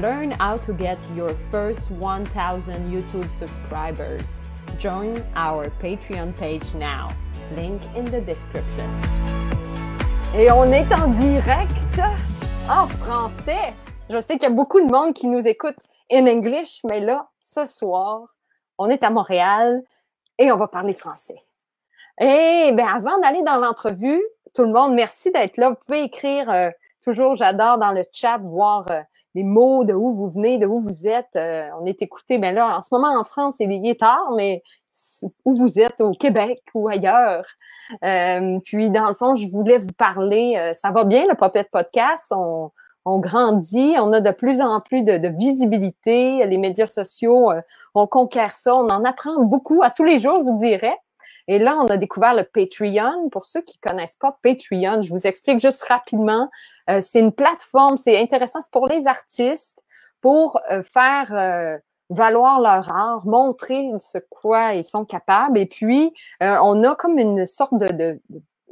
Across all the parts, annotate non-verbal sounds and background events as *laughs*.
Learn how to get your first 1000 YouTube subscribers. Join our Patreon page now. Link in the description. Et on est en direct en français. Je sais qu'il y a beaucoup de monde qui nous écoute en English, mais là, ce soir, on est à Montréal et on va parler français. Et bien, avant d'aller dans l'entrevue, tout le monde, merci d'être là. Vous pouvez écrire euh, toujours, j'adore dans le chat voir euh, les mots de où vous venez, de où vous êtes. Euh, on est écouté, ben là, en ce moment en France, il est tard, mais où vous êtes, au Québec ou ailleurs. Euh, puis, dans le fond, je voulais vous parler, euh, ça va bien, le Puppet Podcast, on, on, grandit, on a de plus en plus de, de visibilité, les médias sociaux, on conquiert ça, on en apprend beaucoup à tous les jours, je vous dirais. Et là, on a découvert le Patreon. Pour ceux qui connaissent pas Patreon, je vous explique juste rapidement. Euh, c'est une plateforme, c'est intéressant, c'est pour les artistes, pour euh, faire euh, valoir leur art, montrer ce quoi ils sont capables. Et puis, on a comme une sorte de, de,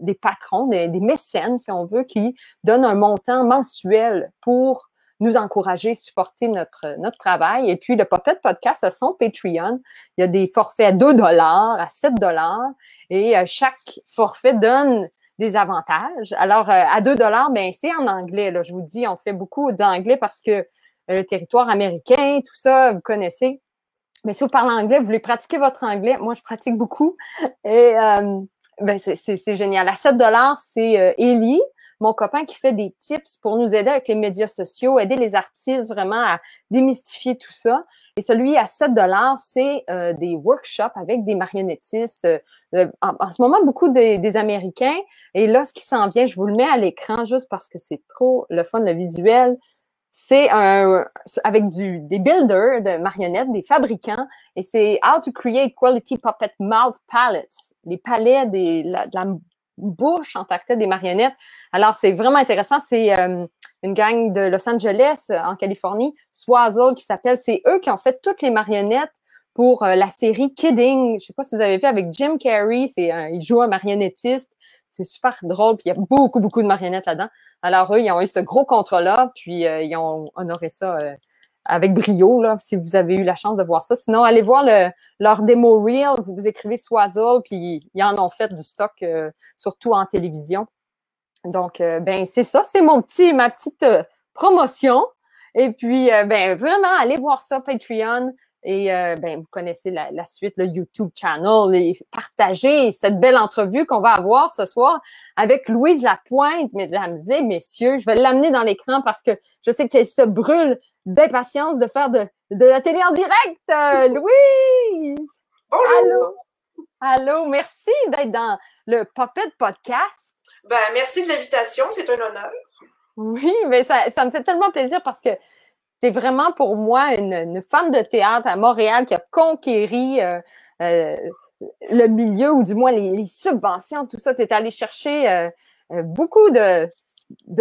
des patrons, des, des, mécènes, si on veut, qui donnent un montant mensuel pour nous encourager, supporter notre, notre travail. Et puis, le Puppet Podcast a son Patreon. Il y a des forfaits à 2 dollars, à 7 dollars. Et euh, chaque forfait donne des avantages. Alors, euh, à 2 dollars, ben, c'est en anglais. Là, je vous dis, on fait beaucoup d'anglais parce que euh, le territoire américain, tout ça, vous connaissez. Mais si vous parlez anglais, vous voulez pratiquer votre anglais. Moi, je pratique beaucoup. Et ben, c'est génial. À 7 dollars, c'est Ellie mon copain qui fait des tips pour nous aider avec les médias sociaux, aider les artistes vraiment à démystifier tout ça. Et celui à 7 dollars, c'est euh, des workshops avec des marionnettistes. Euh, euh, en, ce moment, beaucoup des, Américains. Et là, ce qui s'en vient, je vous le mets à l'écran juste parce que c'est trop le fun, le visuel. C'est avec du des builders de marionnettes, des fabricants, et c'est How to create quality puppet mouth palettes, les palais de la bouche en que des marionnettes. Alors, c'est vraiment intéressant. C'est euh, une gang de Los Angeles, euh, en Californie, Swazzle, qui s'appelle. C'est eux qui ont fait toutes les marionnettes pour euh, la série Kidding. Je sais pas si vous avez vu avec Jim Carrey. C'est il joue un marionnettiste. C'est super drôle. Puis il y a beaucoup, beaucoup de marionnettes là-dedans. Alors, eux, ils ont eu ce gros contrat-là. Puis ils ont honoré ça avec brio, là, si vous avez eu la chance de voir ça. Sinon, allez voir le, leur démo reel, vous, écrivez Swazzle, puis ils en ont fait du stock, euh, surtout en télévision. Donc, euh, ben c'est ça, c'est mon petit, ma petite euh, promotion. Et puis, ben vraiment, allez voir ça, Patreon. Et ben, vous connaissez la, la, suite, le YouTube channel, et partagez cette belle entrevue qu'on va avoir ce soir avec Louise Lapointe, mesdames et messieurs. Je vais l'amener dans l'écran parce que je sais qu'elle se brûle d'impatience de faire de, de la télé en direct. Euh, *laughs* Louise! Bonjour! Allô! Allô, merci d'être dans le Puppet Podcast. Ben, merci de l'invitation, c'est un honneur. Oui, mais ça, ça me fait tellement plaisir parce que c'est vraiment pour moi une, femme de théâtre à Montréal qui a conquéri euh, euh, le milieu ou du moins les, subventions, tout ça. Tu es allé chercher euh, beaucoup de,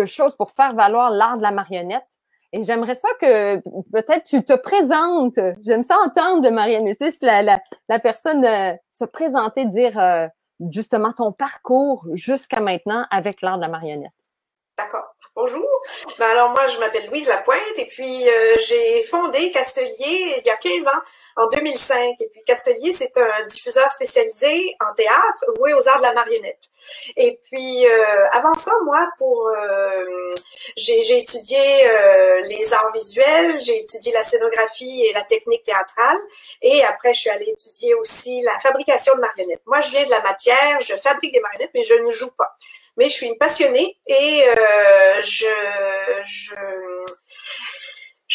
choses pour faire valoir l'art de la marionnette. Et j'aimerais ça que peut-être tu te présentes. J'aime ça entendre de marionnettiste la, la, la personne se présenter, dire justement ton parcours jusqu'à maintenant avec l'art de la marionnette. Bonjour. Ben alors moi, je m'appelle Louise Lapointe et puis euh, j'ai fondé Castelier il y a 15 ans, en 2005. Et puis Castelier, c'est un diffuseur spécialisé en théâtre voué aux arts de la marionnette. Et puis euh, avant ça, moi, pour euh, j'ai étudié les arts visuels, j'ai étudié la scénographie et la technique théâtrale. Et après, je suis allée étudier aussi la fabrication de marionnettes. Moi, je viens de la matière, je fabrique des marionnettes, mais je ne joue pas mais je suis une passionnée et euh, je, je,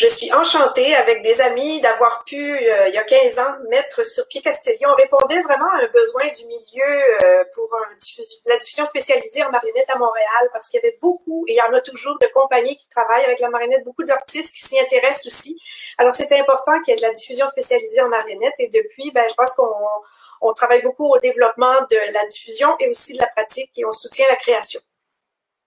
je suis enchantée avec des amis d'avoir pu, euh, il y a 15 ans, mettre sur pied Castellier. On répondait vraiment à un besoin du milieu euh, pour la diffusion spécialisée en marionnette à Montréal parce qu'il y avait beaucoup, et il y en a toujours, de compagnies qui travaillent avec la marionnette, beaucoup d'artistes qui s'y intéressent aussi. Alors, c'était important qu'il y ait de la diffusion spécialisée en marionnette et depuis, ben, je pense qu'on on travaille beaucoup au développement de la diffusion et aussi de la pratique et on soutient la création.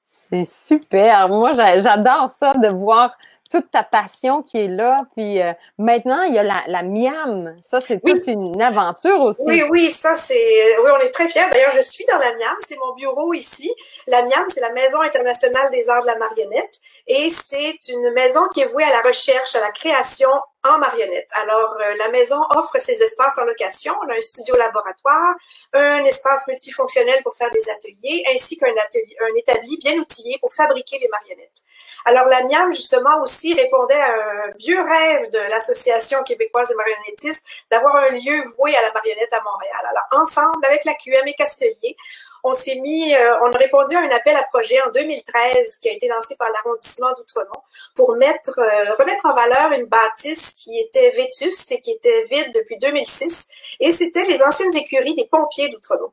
C'est super. Moi, j'adore ça de voir toute ta passion qui est là. Puis euh, maintenant, il y a la, la Miam. Ça, c'est toute une aventure aussi. Oui, oui, ça, c'est. Oui, on est très fiers. D'ailleurs, je suis dans la Miam. C'est mon bureau ici. La Miam, c'est la Maison internationale des arts de la marionnette. Et c'est une maison qui est vouée à la recherche, à la création en marionnette. Alors, euh, la maison offre ses espaces en location. On a un studio laboratoire, un espace multifonctionnel pour faire des ateliers, ainsi qu'un atelier, un établi bien outillé pour fabriquer les marionnettes. Alors, la MIAM, justement, aussi répondait à un vieux rêve de l'Association québécoise des marionnettistes d'avoir un lieu voué à la marionnette à Montréal. Alors, ensemble, avec la QM et Castelier, on s'est mis, euh, on a répondu à un appel à projet en 2013 qui a été lancé par l'arrondissement d'Outremont pour mettre, euh, remettre en valeur une bâtisse qui était vétuste et qui était vide depuis 2006. Et c'était les anciennes écuries des pompiers d'Outremont.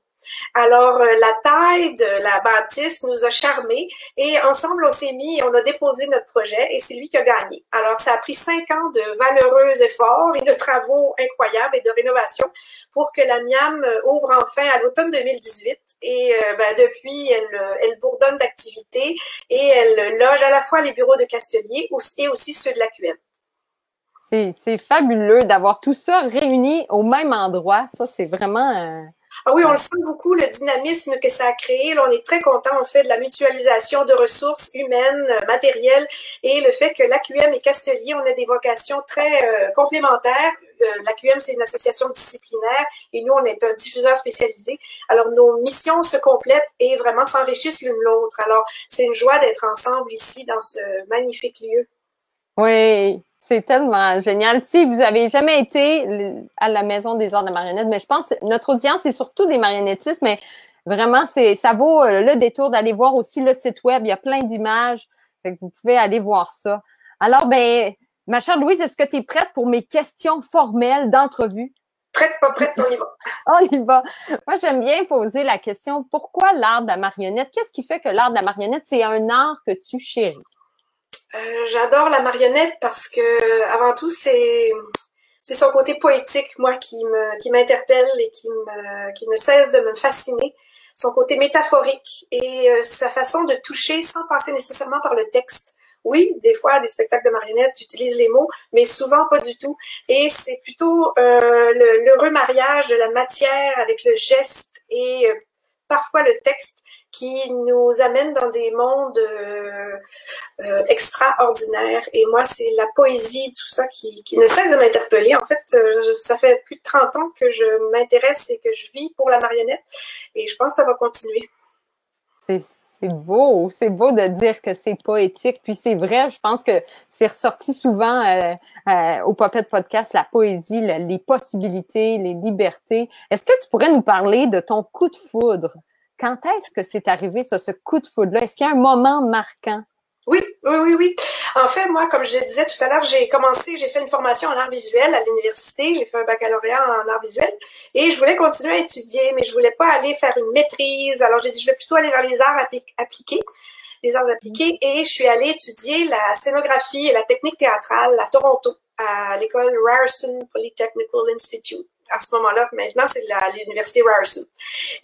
Alors, euh, la taille de la bâtisse nous a charmés et ensemble, on s'est mis, on a déposé notre projet et c'est lui qui a gagné. Alors, ça a pris cinq ans de valeureux efforts et de travaux incroyables et de rénovation pour que la Miam euh, ouvre enfin à l'automne 2018. Et euh, ben, depuis, elle, bourdonne d'activité et elle loge à la fois les bureaux de Castelier et aussi ceux de la QM. C'est fabuleux d'avoir tout ça réuni au même endroit. Ça, c'est vraiment... Ah oui, on le sent beaucoup, le dynamisme que ça a créé. Là, on est très content, on fait de la mutualisation de ressources humaines, euh, matérielles, et le fait que l'AQM et Castelier, on a des vocations très euh, complémentaires. Euh, L'AQM, c'est une association disciplinaire, et nous, on est un diffuseur spécialisé. Alors, nos missions se complètent et vraiment s'enrichissent l'une l'autre. Alors, c'est une joie d'être ensemble ici dans ce magnifique lieu. Oui, c'est tellement génial. Si vous avez jamais été à la Maison des Arts de marionnettes, mais je pense que notre audience c'est surtout des marionnettistes, mais vraiment, c'est ça vaut euh, le détour d'aller voir aussi le site web. Il y a plein d'images. Fait que vous pouvez aller voir ça. Alors, ben, ma chère Louise, est-ce que tu es prête pour mes questions formelles d'entrevue? Prête, pas prête, on y va. *laughs* on y va. Moi, j'aime bien poser la question, pourquoi l'art de la marionnette? Qu'est-ce qui fait que l'art de la marionnette, c'est un art que tu chéris? Euh, j'adore la marionnette parce que avant tout c'est c'est son côté poétique moi qui me qui m'interpelle et qui me qui ne cesse de me fasciner son côté métaphorique et euh, sa façon de toucher sans passer nécessairement par le texte oui, des fois, des spectacles de marionnettes utilisent les mots, mais souvent pas du tout. Et c'est plutôt euh, l'heureux mariage de la matière avec le geste et euh, parfois le texte qui nous amène dans des mondes euh, euh, extraordinaires. Et moi, c'est la poésie, tout ça qui, ne cesse de m'interpeller. En fait, euh, ça fait plus de 30 ans que je m'intéresse et que je vis pour la marionnette. Et je pense que ça va continuer. C'est beau, c'est beau de dire que c'est poétique. Puis c'est vrai, je pense que c'est ressorti souvent au Puppet Podcast, la poésie, les possibilités, les libertés. Est-ce que tu pourrais nous parler de ton coup de foudre? Quand est-ce que c'est arrivé, ça, ce coup de foudre-là? Est-ce qu'il y a un moment marquant? Oui, oui, oui, oui. En fait, moi, comme je disais tout à l'heure, j'ai commencé, j'ai fait une formation en art visuel à l'université, j'ai fait un baccalauréat en art visuel et je voulais continuer à étudier, mais je voulais pas aller faire une maîtrise. Alors, j'ai dit, je vais plutôt aller vers les arts appliqués, les arts appliqués et je suis allée étudier la scénographie et la technique théâtrale à Toronto, à l'école Ryerson Polytechnical Institute à ce moment-là, maintenant, c'est l'université Ryerson.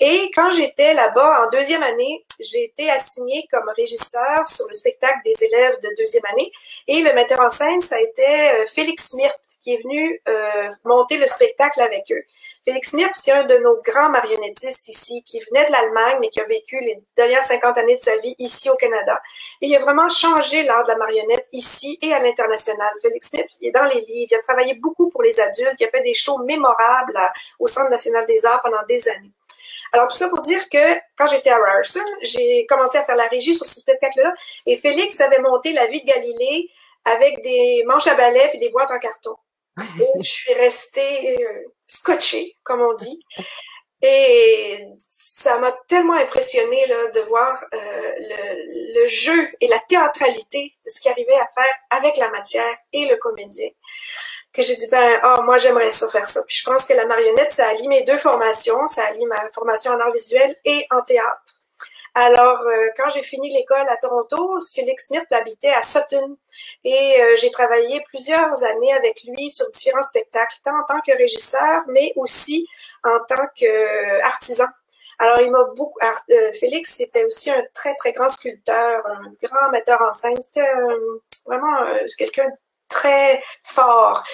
Et quand j'étais là-bas en deuxième année, j'ai été assignée comme régisseur sur le spectacle des élèves de deuxième année. Et le metteur en scène, ça a été euh, Félix Mirpt qui est venu euh, monter le spectacle avec eux. Félix Mirp, c'est un de nos grands marionnettistes ici, qui venait de l'Allemagne, mais qui a vécu les dernières 50 années de sa vie ici au Canada. Et il a vraiment changé l'art de la marionnette ici et à l'international. Félix Mirp, il est dans les livres, il a travaillé beaucoup pour les adultes, il a fait des shows mémorables au Centre national des arts pendant des années. Alors, tout ça pour dire que quand j'étais à Ryerson, j'ai commencé à faire la régie sur ce spectacle-là et Félix avait monté La vie de Galilée avec des manches à balai et des boîtes en carton. Je suis restée scotchée, comme on dit. Et ça m'a tellement impressionnée là, de voir euh, le, le, jeu et la théâtralité de ce qu'il arrivait à faire avec la matière et le comédien que j'ai dit ben oh, moi j'aimerais ça faire ça. Puis je pense que la marionnette ça allie mes deux formations, ça allie ma formation en art visuel et en théâtre. Alors, euh, quand j'ai fini l'école à Toronto, Félix Smith habitait à Sutton et euh, j'ai travaillé plusieurs années avec lui sur différents spectacles, tant en tant que régisseur, mais aussi en tant qu'artisan. Alors, il m'a beaucoup. Euh, Félix, c'était aussi un très, très grand sculpteur, un grand metteur en scène. C'était vraiment quelqu'un très fort,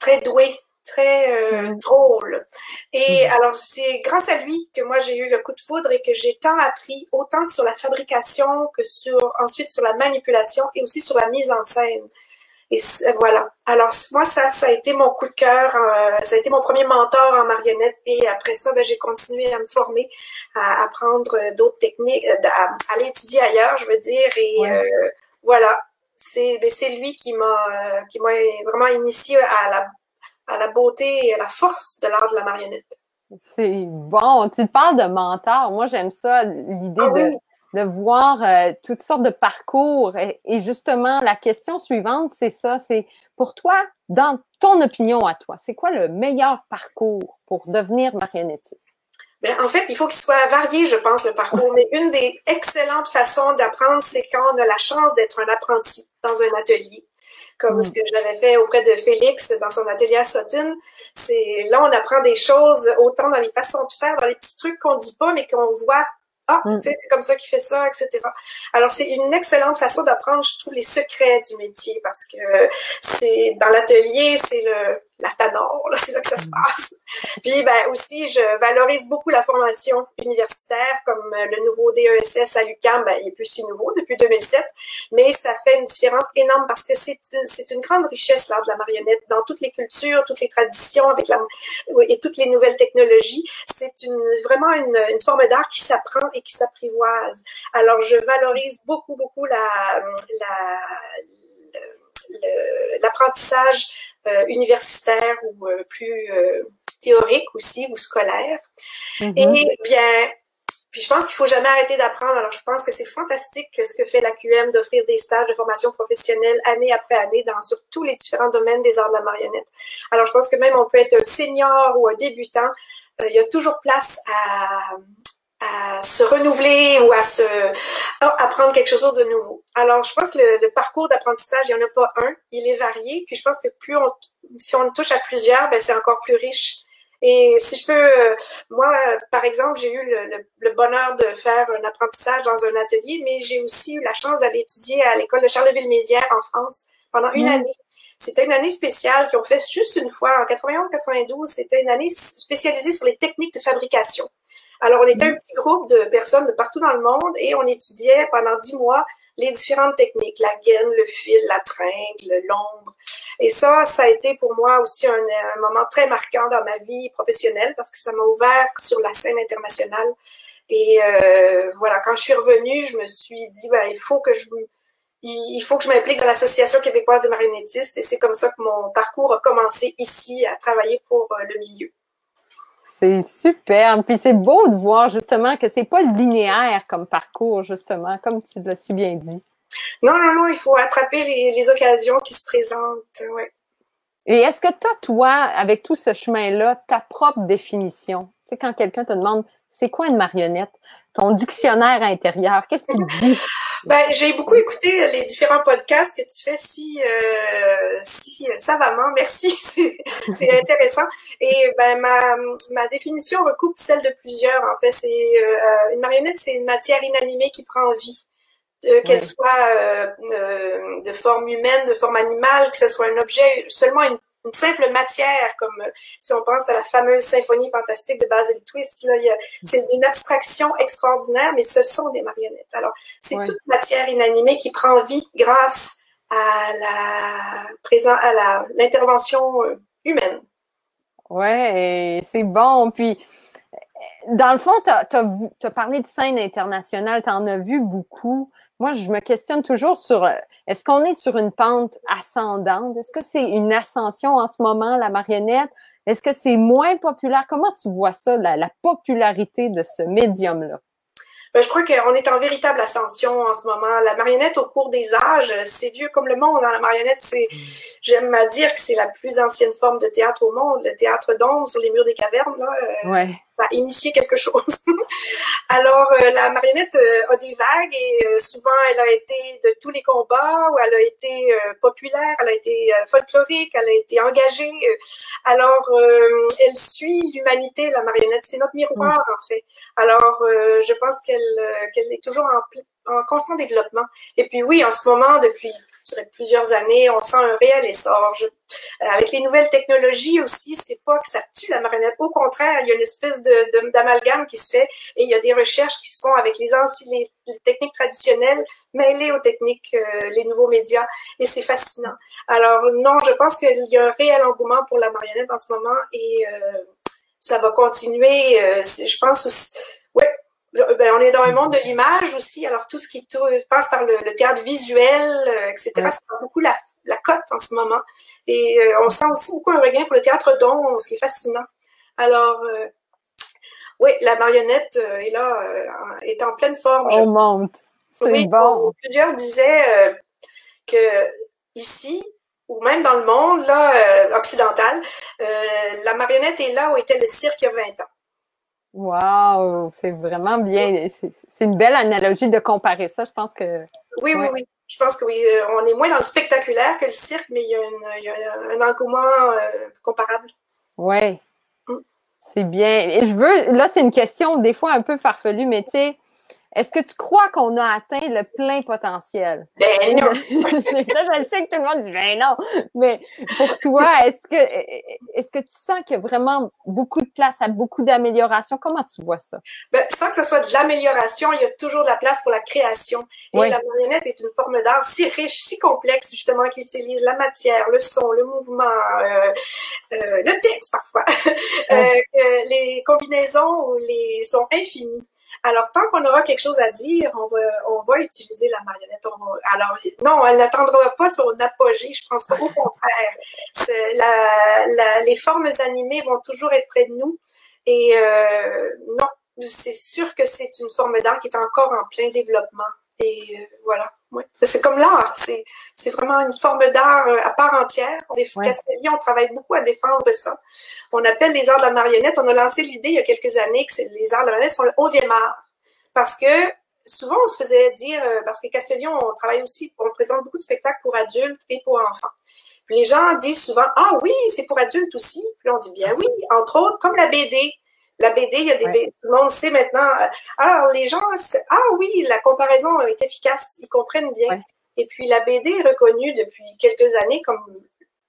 très doué très euh, mm. drôle. Et mm. alors, c'est grâce à lui que moi, j'ai eu le coup de foudre et que j'ai tant appris, autant sur la fabrication que sur, ensuite sur la manipulation et aussi sur la mise en scène. Et voilà. Alors, moi, ça, ça a été mon coup de cœur. Euh, ça a été mon premier mentor en marionnette. Et après ça, ben, j'ai continué à me former, à apprendre d'autres techniques, euh, à aller étudier ailleurs, je veux dire. Et voilà. C'est ben, lui qui m'a qui m'a vraiment initié à la à la beauté et à la force de l'art de la marionnette. C'est bon. Tu parles de mentor. Moi, j'aime ça, l'idée ah de, de, voir euh, toutes sortes de parcours. Et, justement, la question suivante, c'est ça. C'est pour toi, dans ton opinion à toi, c'est quoi le meilleur parcours pour devenir marionnettiste? Ben, en fait, il faut qu'il soit varié, je pense, le parcours. Mais une des excellentes façons d'apprendre, c'est quand on a la chance d'être un apprenti dans un atelier comme mm. ce que j'avais fait auprès de Félix dans son atelier à Sutton. C'est là on apprend des choses autant dans les façons de faire, dans les petits trucs qu'on dit pas mais qu'on voit. Ah, mm. c'est comme ça qu'il fait ça, etc. Alors c'est une excellente façon d'apprendre, je trouve, les secrets du métier parce que c'est dans l'atelier, c'est le la Tanor, c'est là que ça se mm. passe. Puis ben aussi, je valorise beaucoup la formation universitaire, comme euh, le nouveau DESS à l'UQAM, ben, il est plus si nouveau depuis 2007, mais ça fait une différence énorme parce que c'est une, c'est une grande richesse l'art de la marionnette dans toutes les cultures, toutes les traditions, avec la et toutes les nouvelles technologies. C'est une vraiment une, une forme d'art qui s'apprend et qui s'apprivoise. Alors je valorise beaucoup beaucoup la, la l'apprentissage euh, universitaire ou euh, plus euh, théorique aussi ou scolaire. Mm-hmm. Et bien, puis je pense qu'il faut jamais arrêter d'apprendre. Alors je pense que c'est fantastique ce que fait la QM d'offrir des stages de formation professionnelle année après année dans sur tous les différents domaines des arts de la marionnette. Alors je pense que même on peut être un senior ou un débutant, il y a toujours place à, à se renouveler ou à se apprendre quelque chose de nouveau. Alors, je pense que le, parcours d'apprentissage, il n'y en a pas un, il est varié. Puis je pense que plus on, si on touche à plusieurs, ben c'est encore plus riche. Et si je peux, euh, moi, par exemple, j'ai eu le, le, bonheur de faire un apprentissage dans un atelier, mais j'ai aussi eu la chance d'aller étudier à l'école de Charleville-Mézières en France pendant une mmh. année. C'était une année spéciale qu'ils ont fait juste une fois en 91-92. C'était une année spécialisée sur les techniques de fabrication. Alors, on était un petit groupe de personnes de partout dans le monde et on étudiait pendant dix mois les différentes techniques, la gaine, le fil, la tringle, l'ombre. Et ça, ça a été pour moi aussi un, moment très marquant dans ma vie professionnelle parce que ça m'a ouvert sur la scène internationale. Et euh, voilà, quand je suis revenue, je me suis dit, ben, il faut que je il faut que je m'implique dans l'Association québécoise des marionnettistes et c'est comme ça que mon parcours a commencé ici à travailler pour euh, le milieu. C'est super. Puis c'est beau de voir justement que c'est pas linéaire comme parcours, justement, comme tu l'as si bien dit. Non, non, non, il faut attraper les, occasions qui se présentent, ouais. Et est-ce que tu as, toi, avec tout ce chemin-là, ta propre définition? Tu sais, quand quelqu'un te demande c'est quoi une marionnette? Ton dictionnaire intérieur, qu'est-ce qu'il dit? *laughs* Ben, j'ai beaucoup écouté euh, les différents podcasts que tu fais si, euh, si euh, savamment. Merci, *laughs* c'est intéressant. Et ben, ma, ma définition recoupe celle de plusieurs. En fait, c'est une marionnette, c'est une matière inanimée qui prend vie. Qu'elle soit de forme humaine, de forme animale, que ce soit un objet, seulement une une simple matière, comme euh, si on pense à la fameuse symphonie fantastique de Basil Twist, c'est une abstraction extraordinaire, mais ce sont des marionnettes. Alors, c'est toute matière inanimée qui prend vie grâce à la présent, à la l'intervention euh, humaine. Ouais, c'est bon. Puis, dans le fond, tu as, parlé de scène internationale, tu en as vu beaucoup. Moi, je me questionne toujours sur euh, est-ce qu'on est sur une pente ascendante? Est-ce que c'est une ascension en ce moment, la marionnette? Est-ce que c'est moins populaire? Comment tu vois ça, la, popularité de ce médium-là? Ben, je crois qu'on est en véritable ascension en ce moment. La marionnette, au cours des âges, c'est vieux comme le monde. Hein. La marionnette, c'est, j'aime à dire que c'est la plus ancienne forme de théâtre au monde. Le théâtre d'ombre sur les murs des cavernes, là. Euh, ouais initié quelque chose. *laughs* Alors, euh, la marionnette euh, a des vagues et euh, souvent, elle a été de tous les combats, ou elle a été populaire, elle a été folklorique, elle a été engagée. alors, elle suit l'humanité, la marionnette. C'est notre miroir, mm. en fait. Alors, je pense qu'elle qu'elle est toujours en, en constant développement. Et puis oui, en ce moment, depuis plusieurs années, on sent un réel essor. Euh, avec les nouvelles technologies aussi, c'est pas que ça tue la marionnette. Au contraire, il y a une espèce de, d'amalgame qui se fait et il y a des recherches qui se font avec les, les, les techniques traditionnelles mêlées aux techniques, euh, les nouveaux médias et c'est fascinant. Alors non, je pense qu'il y a un réel engouement pour la marionnette en ce moment et euh, ça va continuer. je pense aussi, euh, ben, on est dans un monde de l'image aussi, alors tout ce qui passe par le, théâtre visuel, euh, etc., ça prend beaucoup la, la cote en ce moment. Et euh, on sent aussi beaucoup un regain pour le théâtre d'ombre, ce qui est fascinant. Alors, oui, la marionnette est là, est en pleine forme. On monte. C'est bon. Plusieurs disaient que ici, ou même dans le monde là, occidental, la marionnette est là où était le cirque il y a 20 ans. Wow, c'est vraiment bien. C'est une belle analogie de comparer ça. Je pense que. Oui, oui, oui. Je pense que oui. Euh, on est moins dans le spectaculaire que le cirque, mais il y a, un engouement euh, comparable. Oui. Mm. C'est bien. Et je veux. Là, c'est une question des fois un peu farfelue, mais tu sais, est-ce que tu crois qu'on a atteint le plein potentiel? Ben *laughs* non! je sais que tout le monde dit ben non, mais pour toi, est-ce que est-ce que tu sens qu'il y a vraiment beaucoup de place à beaucoup d'amélioration? Comment tu vois ça? Ben, sans que ce soit de l'amélioration, il y a toujours de la place pour la création. Et la marionnette est une forme d'art si riche, si complexe, justement, qui utilise la matière, le son, le mouvement, euh, euh, le texte parfois. *laughs* euh, les combinaisons les sont infinies. Alors, tant qu'on aura quelque chose à dire, on va, on va utiliser la marionnette. alors, non, elle n'attendra pas son apogée, je pense. Au contraire, la, les formes animées vont toujours être près de nous. Et euh, non, c'est sûr que c'est une forme d'art qui est encore en plein développement. Et euh, voilà. Oui. C'est comme l'art, c'est, c'est vraiment une forme d'art euh, à part entière. Des ouais. on travaille beaucoup à défendre ça. On appelle les arts de la marionnette. On a lancé l'idée il y a quelques années que les arts de la marionnette sont le onzième art. Parce que souvent, on se faisait dire, euh, parce que Castellion, on travaille aussi, on présente beaucoup de spectacles pour adultes et pour enfants. Puis les gens disent souvent, ah oui, c'est pour adultes aussi. Puis on dit, bien oui, entre autres, comme la BD. La BD, il y a des BD, tout le monde sait maintenant. Alors, les gens, ah oui, la comparaison est efficace, ils comprennent bien. Et puis, la BD est reconnue depuis quelques années comme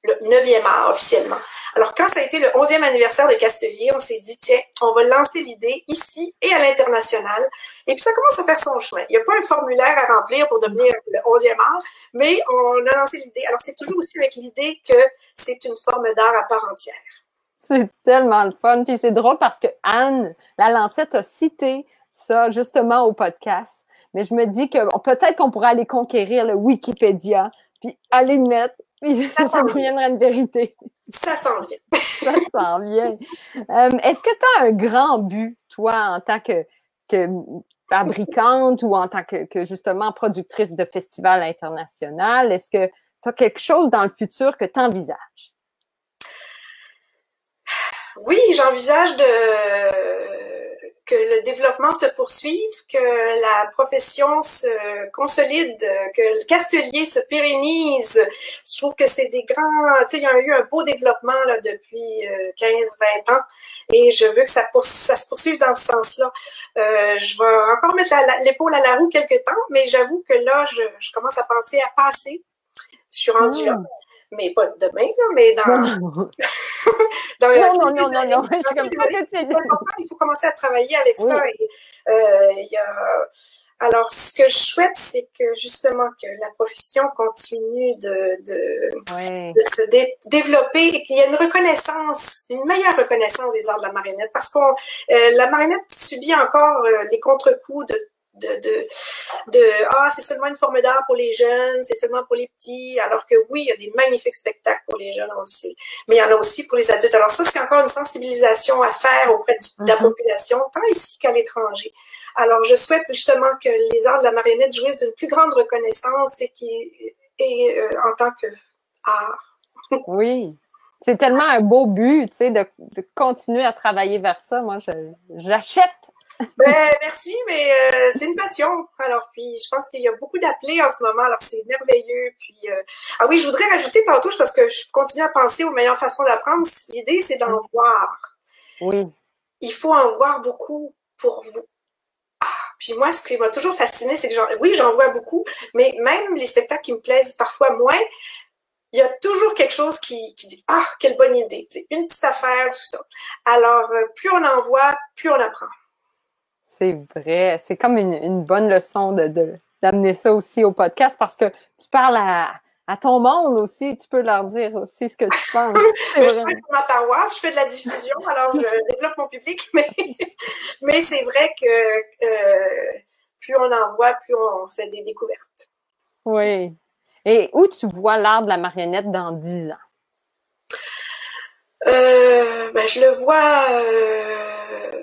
le neuvième art officiellement. Alors, quand ça a été le onzième anniversaire de Castelier, on s'est dit, tiens, on va lancer l'idée ici et à l'international. Et puis, ça commence à faire son chemin. Il n'y a pas un formulaire à remplir pour devenir le onzième art, mais on a lancé l'idée. Alors, c'est toujours aussi avec l'idée que c'est une forme d'art à part entière. C'est tellement le fun. Puis c'est drôle parce que Anne, la lancette, a cité ça justement au podcast. Mais je me dis que peut-être qu'on pourrait aller conquérir le Wikipédia, puis aller le mettre, puis ça, ça deviendra une vérité. Ça s'en vient. ça s'en vient. Euh, est-ce que tu as un grand but, toi, en tant que, que fabricante ou en tant que, que justement productrice de festival international? Est-ce que tu as quelque chose dans le futur que tu envisages? Oui, j'envisage de que le développement se poursuive, que la profession se consolide, que le castelier se pérennise. Je trouve que c'est des grands, tu sais, il y a eu un beau développement là, depuis 15-20 euh, ans et je veux que ça, ça se poursuive dans ce sens-là. Euh, je vais encore mettre l'épaule à la roue quelque temps, mais j'avoue que là, je, je, commence à penser à passer. Je suis rendue là. Hmm. Mais pas demain, là, mais dans... *laughs* non, non, non, non, non, Il faut commencer à travailler avec ça. Et, euh, y a... Alors, ce que je souhaite, c'est que justement que la profession continue de, de, de se développer et qu'il y ait une reconnaissance, une meilleure reconnaissance des arts de la marionnette, parce que euh, la marionnette subit encore euh, les contre-coups de de, de, de ah c'est seulement une forme d'art pour les jeunes, c'est seulement pour les petits, alors que oui, il y a des magnifiques spectacles pour les jeunes aussi, mais il y en a aussi pour les adultes. Alors ça, c'est encore une sensibilisation à faire auprès de la mhm. population, tant ici qu'à l'étranger. Alors je souhaite justement que les arts de la marionnette jouissent d'une plus grande reconnaissance et qui et, euh, en tant que art. *laughs* oui, c'est tellement un beau but, tu sais, de, de, continuer à travailler vers ça. Moi, j'achète. Ben, merci, mais euh, c'est une passion. Alors, puis, je pense qu'il y a beaucoup d'appelés en ce moment. Alors, c'est merveilleux. Puis, euh, ah oui, je voudrais rajouter tantôt, parce que je continue à penser aux meilleures façons d'apprendre. L'idée, c'est d'en voir. Oui. Il faut en voir beaucoup pour vous. Ah, puis moi, ce qui m'a toujours fasciné, c'est que genre, oui, j'en vois beaucoup, mais même les spectacles qui me plaisent parfois moins, il y a toujours quelque chose qui, qui dit Ah, quelle bonne idée, c'est une petite affaire, tout ça. Alors, euh, plus on en voit, plus on apprend. C'est vrai. C'est comme une, une, bonne leçon de, d'amener ça aussi au podcast parce que tu parles à, à ton monde aussi, tu peux leur dire aussi ce que tu *laughs* penses. je fais pour ma paroisse, je fais de la diffusion, alors je *laughs* développe mon public, mais, *laughs* mais c'est vrai que euh, plus on en voit, plus on fait des découvertes. Oui, et où tu vois l'art de la marionnette dans dix ans? Euh, ben, je le vois euh,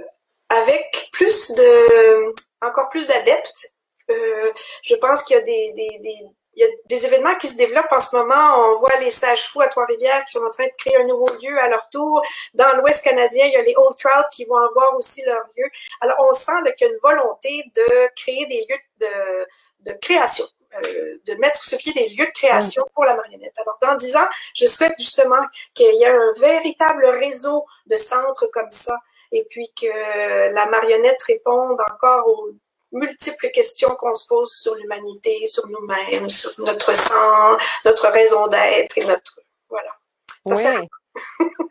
avec plus de, encore plus d'adeptes. Euh, je pense qu'il y a des, des, des, il y a des événements qui se développent en ce moment. On voit les sages fous à Trois-Rivières qui sont en train de créer un nouveau lieu à leur tour. Dans l'Ouest canadien, il y a les Old Trout qui vont avoir aussi leur lieu. Alors, on sent qu'il y a une volonté de créer des lieux de, de création. Euh, de mettre sur pied des lieux de création pour la marionnette. Alors, dans dix ans, je souhaite justement qu'il y ait un véritable réseau de centres comme ça et puis que la marionnette réponde encore aux multiples questions qu'on se pose sur l'humanité, sur nous-mêmes, sur notre sang, notre raison d'être et notre... Voilà. oui. *laughs*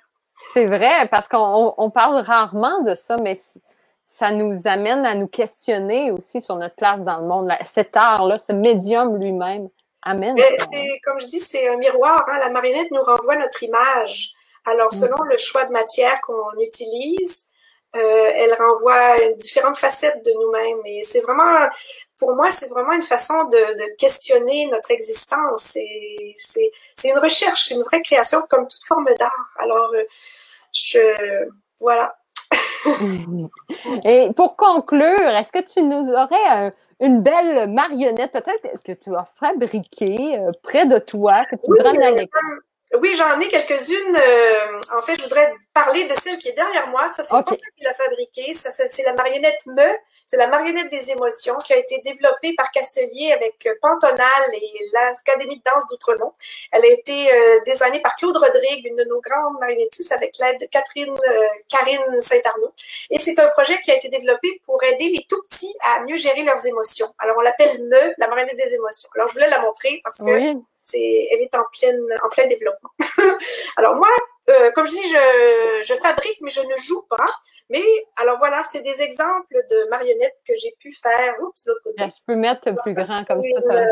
C'est vrai, parce qu'on parle rarement de ça, mais ça nous amène à nous questionner aussi sur notre place dans le monde. Cet art-là, ce médium lui-même amène. C'est, comme je dis, c'est un miroir. Hein. La marionnette nous renvoie notre image. Alors, mm. selon le choix de matière qu'on utilise, euh, elle renvoie différentes facettes de nous-mêmes. Et c'est vraiment, pour moi, c'est vraiment une façon de, de questionner notre existence. C'est, c'est, une recherche, une vraie création comme toute forme d'art. Alors, euh, je, voilà. *laughs* Et pour conclure, est-ce que tu nous aurais euh, une belle marionnette peut-être que tu as fabriquée près de toi, que tu voudrais oui, oui, j'en ai quelques-unes. Euh, en fait, je voudrais parler de celle qui est derrière moi. Ça, c'est okay. qui l'a fabriquée. Ça, c'est la marionnette Me. C'est la marionnette des émotions qui a été développée par Castelier avec euh, Pantonal et l'Académie de danse d'Outremont. Elle a été euh, designée par Claude Rodrigue, une de nos grandes marionnettistes, avec l'aide de Catherine euh, Karine Saint-Arnaud. Et c'est un projet qui a été développé pour aider les tout petits à mieux gérer leurs émotions. Alors, on l'appelle Me, la marionnette des émotions. Alors, je voulais la montrer parce que c'est, elle est en pleine, en plein développement. *laughs* Alors, moi, euh, comme je dis, je, je fabrique, mais je ne joue pas. Mais alors voilà, c'est des exemples de marionnettes que j'ai pu faire. Oups, de l'autre côté. je peux mettre plus grand comme ça. Une, euh,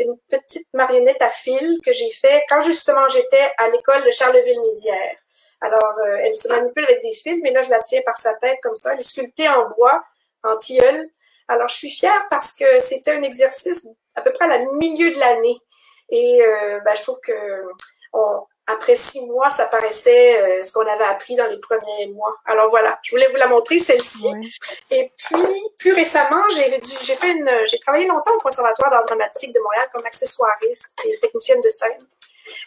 une, petite marionnette à fil que j'ai fait quand justement j'étais à l'école de Charleville-Mézières. Alors, euh, elle se manipule avec des fils, mais là, je la tiens par sa tête comme ça. Elle est sculptée en bois, en tilleul. Alors, je suis fière parce que c'était un exercice à peu près à la milieu de l'année. Et euh, ben, je trouve que on, après six mois, ça paraissait euh, ce qu'on avait appris dans les premiers mois. Alors voilà, je voulais vous la montrer, celle-ci. Et puis, plus récemment, j'ai j'ai fait une, j'ai travaillé longtemps au Conservatoire d'art dramatique de Montréal comme accessoiriste et technicienne de scène.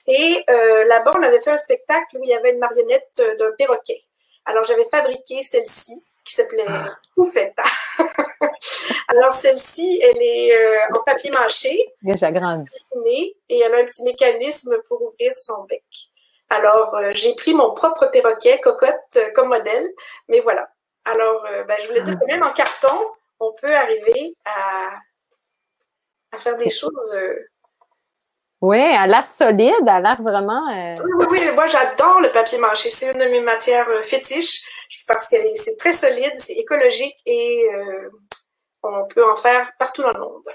Et euh, là-bas, on avait fait un spectacle où il y avait une marionnette euh, d'un perroquet. Alors, j'avais fabriqué celle-ci qui s'appelait. Poufetta. *laughs* Alors, celle-ci, elle est euh, en papier mâché. J'ai grandi. Et elle a un petit mécanisme pour ouvrir son bec. Alors, euh, j'ai pris mon propre perroquet, cocotte, euh, comme modèle. Mais voilà. Alors, ben, je voulais dire que même en carton, on peut arriver à, à faire des choses. Oui, elle a l'air solide, elle a l'air vraiment. Oui, oui, oui, moi j'adore le papier mâché. C'est une de mes matières fétiches parce que c'est très solide, c'est écologique et on peut en faire partout dans le monde.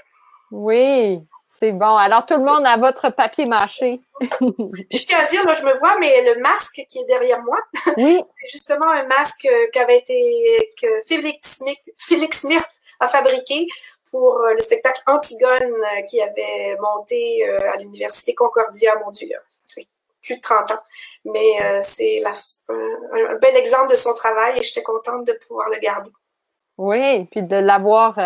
Oui, c'est bon. Alors, tout le monde a votre papier mâché. *laughs* je tiens à dire, là, je me vois, mais le masque qui est derrière moi, oui. *laughs* c'est justement un masque qu'avait été, que Félix, Félix Mirth a fabriqué pour euh, le spectacle Antigone euh, qui avait monté euh, à l'Université Concordia, mon Dieu, ça fait plus de 30 ans. Mais c'est un bel exemple de son travail et j'étais contente de pouvoir le garder. Oui, puis de l'avoir,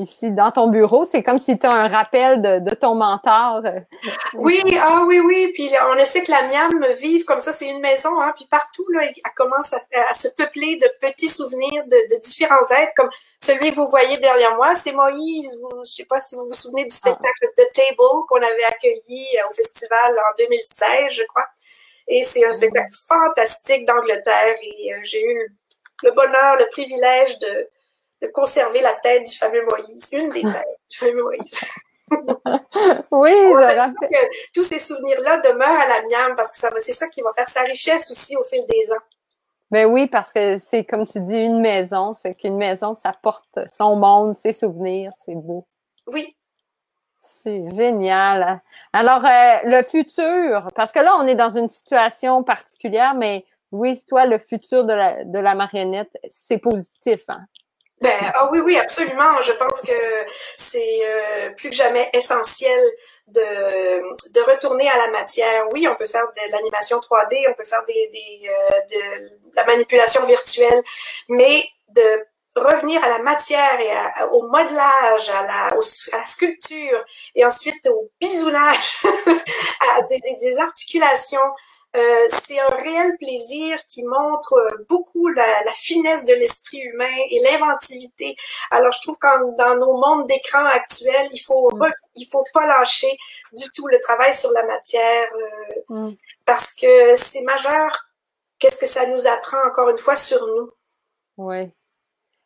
ici dans ton bureau. C'est comme si tu as un rappel de, ton mentor. *laughs* Oui, ah oui, oui. Puis on essaie que la miam vive comme ça. C'est une maison, hein. Puis partout, là, elle commence à, se peupler de petits souvenirs de, différents êtres, comme celui que vous voyez derrière moi. C'est Moïse. Vous, je sais pas si vous vous souvenez du ah. spectacle The Table qu'on avait accueilli euh, au festival en 2016, je crois. Et c'est un spectacle fantastique d'Angleterre et euh, j'ai eu le bonheur, le privilège de, de conserver la tête du fameux Moïse, une des têtes *laughs* du fameux Moïse. oui, je rappelle. Que tous ces souvenirs-là demeurent à la miam parce que c'est ça qui va faire sa richesse aussi au fil des ans. Ben oui, parce que c'est comme tu dis une maison, fait qu'une maison ça porte son monde, ses souvenirs, c'est beau. Oui. C'est génial. Alors euh, le futur, parce que là on est dans une situation particulière, mais oui, toi le futur de la de la marionnette, c'est positif. Hein? Ben, ah oui, oui, absolument. Je pense que c'est euh, plus que jamais essentiel de, de retourner à la matière. Oui, on peut faire de l'animation 3D, on peut faire des, des euh, de la manipulation virtuelle, mais de revenir à la matière et au modelage, à la, à la sculpture et ensuite au bisounage, *laughs* à des, des articulations, c'est un réel plaisir qui montre beaucoup la, la finesse de l'esprit humain et l'inventivité. Alors, je trouve qu'en dans nos mondes d'écran actuels, il faut mm. il faut pas lâcher du tout le travail sur la matière euh, mm. parce que c'est majeur. Qu'est-ce que ça nous apprend encore une fois sur nous Oui.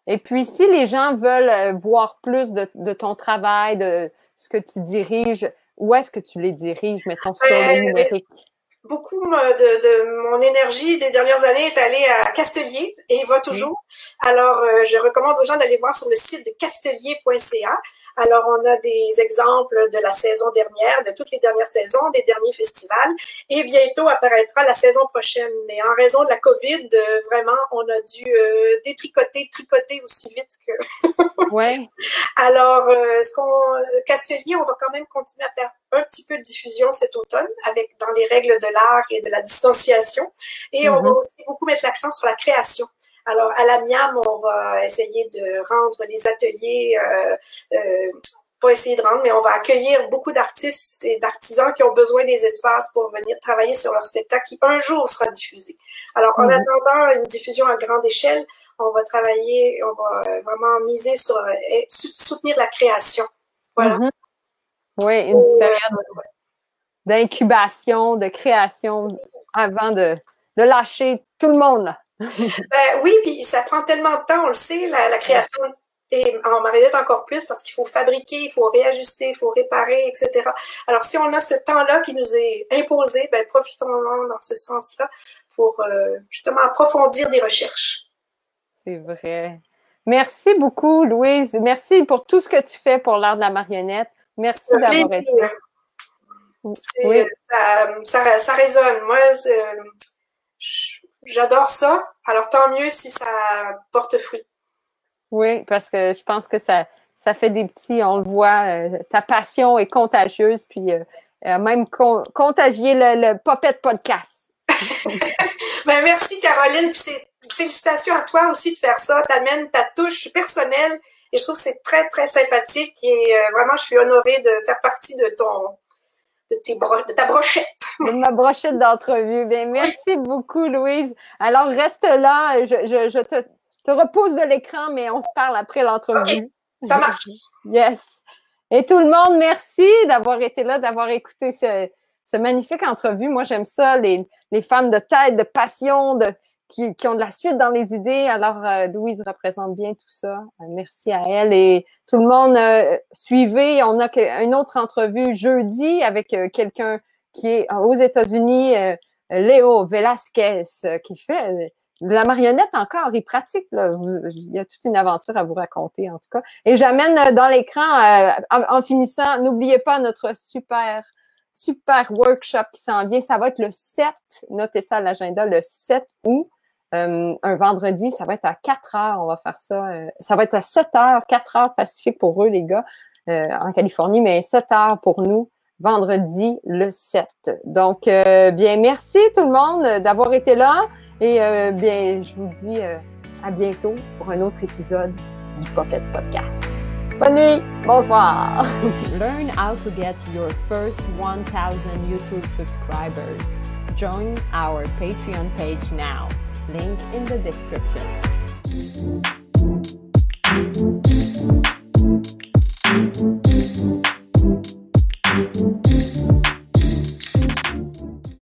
Et puis, si les gens veulent euh, voir plus de, de ton travail, de ce que tu diriges, où est-ce que tu les diriges, mettons, sur le numérique? Beaucoup de, de, mon énergie des dernières années est allée à Castelier et va toujours. Alors, euh, je recommande aux gens d'aller voir sur le site de castelier.ca. Alors, on a des exemples de la saison dernière, de toutes les dernières saisons, des derniers festivals, et bientôt apparaîtra la saison prochaine. Mais en raison de la COVID, euh, vraiment, on a dû euh, détricoter, tricoter aussi vite que. *laughs* ouais. Alors, euh, ce qu'on, Castelier, on va quand même continuer à faire un petit peu de diffusion cet automne, avec dans les règles de l'art et de la distanciation, et on va mm-hmm. aussi beaucoup mettre l'accent sur la création. Alors, à la Miam, on va essayer de rendre les ateliers, euh, euh, pas essayer de rendre, mais on va accueillir beaucoup d'artistes et d'artisans qui ont besoin des espaces pour venir travailler sur leur spectacle qui un jour sera diffusé. Alors, en mhm. attendant une diffusion à grande échelle, on va travailler, on va euh, vraiment miser sur soutenir la création. Voilà. Mhm. Oui, une période d'incubation, de création avant de, de lâcher tout le monde. *laughs* Ben, oui, puis ça prend tellement de temps, on le sait, la, création et en marionnette encore plus parce qu'il faut fabriquer, il faut réajuster, il faut réparer, etc. Alors si on a ce temps-là qui nous est imposé, ben profitons-en dans ce sens-là pour euh, justement approfondir des recherches. C'est vrai. Merci beaucoup, Louise. Merci pour tout ce que tu fais pour l'art de la marionnette. Merci d'avoir été là. Oui. Ça, ça, résonne. Moi, j'adore ça. Alors tant mieux si ça porte fruit. Oui, parce que je pense que ça, ça fait des petits, on le voit, euh, ta passion est contagieuse, puis euh, euh, même contagier le, le Popette Podcast. *laughs* ben, merci Caroline, puis félicitations à toi aussi de faire ça. T'amènes ta touche personnelle et je trouve que c'est très très sympathique et vraiment je suis honorée de faire partie de ton de, tes de ta brochette. de ma brochette d'entrevue. Bien, merci beaucoup, Louise. Alors, reste là. Je, je, je te, te, repousse de l'écran, mais on se parle après l'entrevue. Ça marche. Yes. Et tout le monde, merci d'avoir été là, d'avoir écouté ce, ce magnifique entrevue. Moi, j'aime ça, les, les femmes de tête, de passion, de, qui, qui, ont de la suite dans les idées. Alors, euh, Louise représente bien tout ça. Euh, merci à elle. Et tout le monde, euh, suivez. On a une autre entrevue jeudi avec quelqu'un qui est aux États-Unis, Léo Velasquez, qui fait de la marionnette encore. Il pratique. Là. il y a toute une aventure à vous raconter, en tout cas. Et j'amène dans l'écran, en, finissant, n'oubliez pas notre super super workshop qui s'en vient. Ça va être le 7, notez ça à l'agenda, le 7 août. Euh, un vendredi, ça va être à 4 heures, on va faire ça. Euh, ça va être à 7 heures, 4 heures Pacifique pour eux, les gars, euh, en Californie, mais 7 heures pour nous, vendredi le 7. Donc, bien, merci tout le monde d'avoir été là et bien, je vous dis à bientôt pour un autre épisode du Pocket Podcast. Bonne nuit. Bonsoir. *laughs* Learn how to get your first 1000 YouTube subscribers. Join our Patreon page now. link in the description.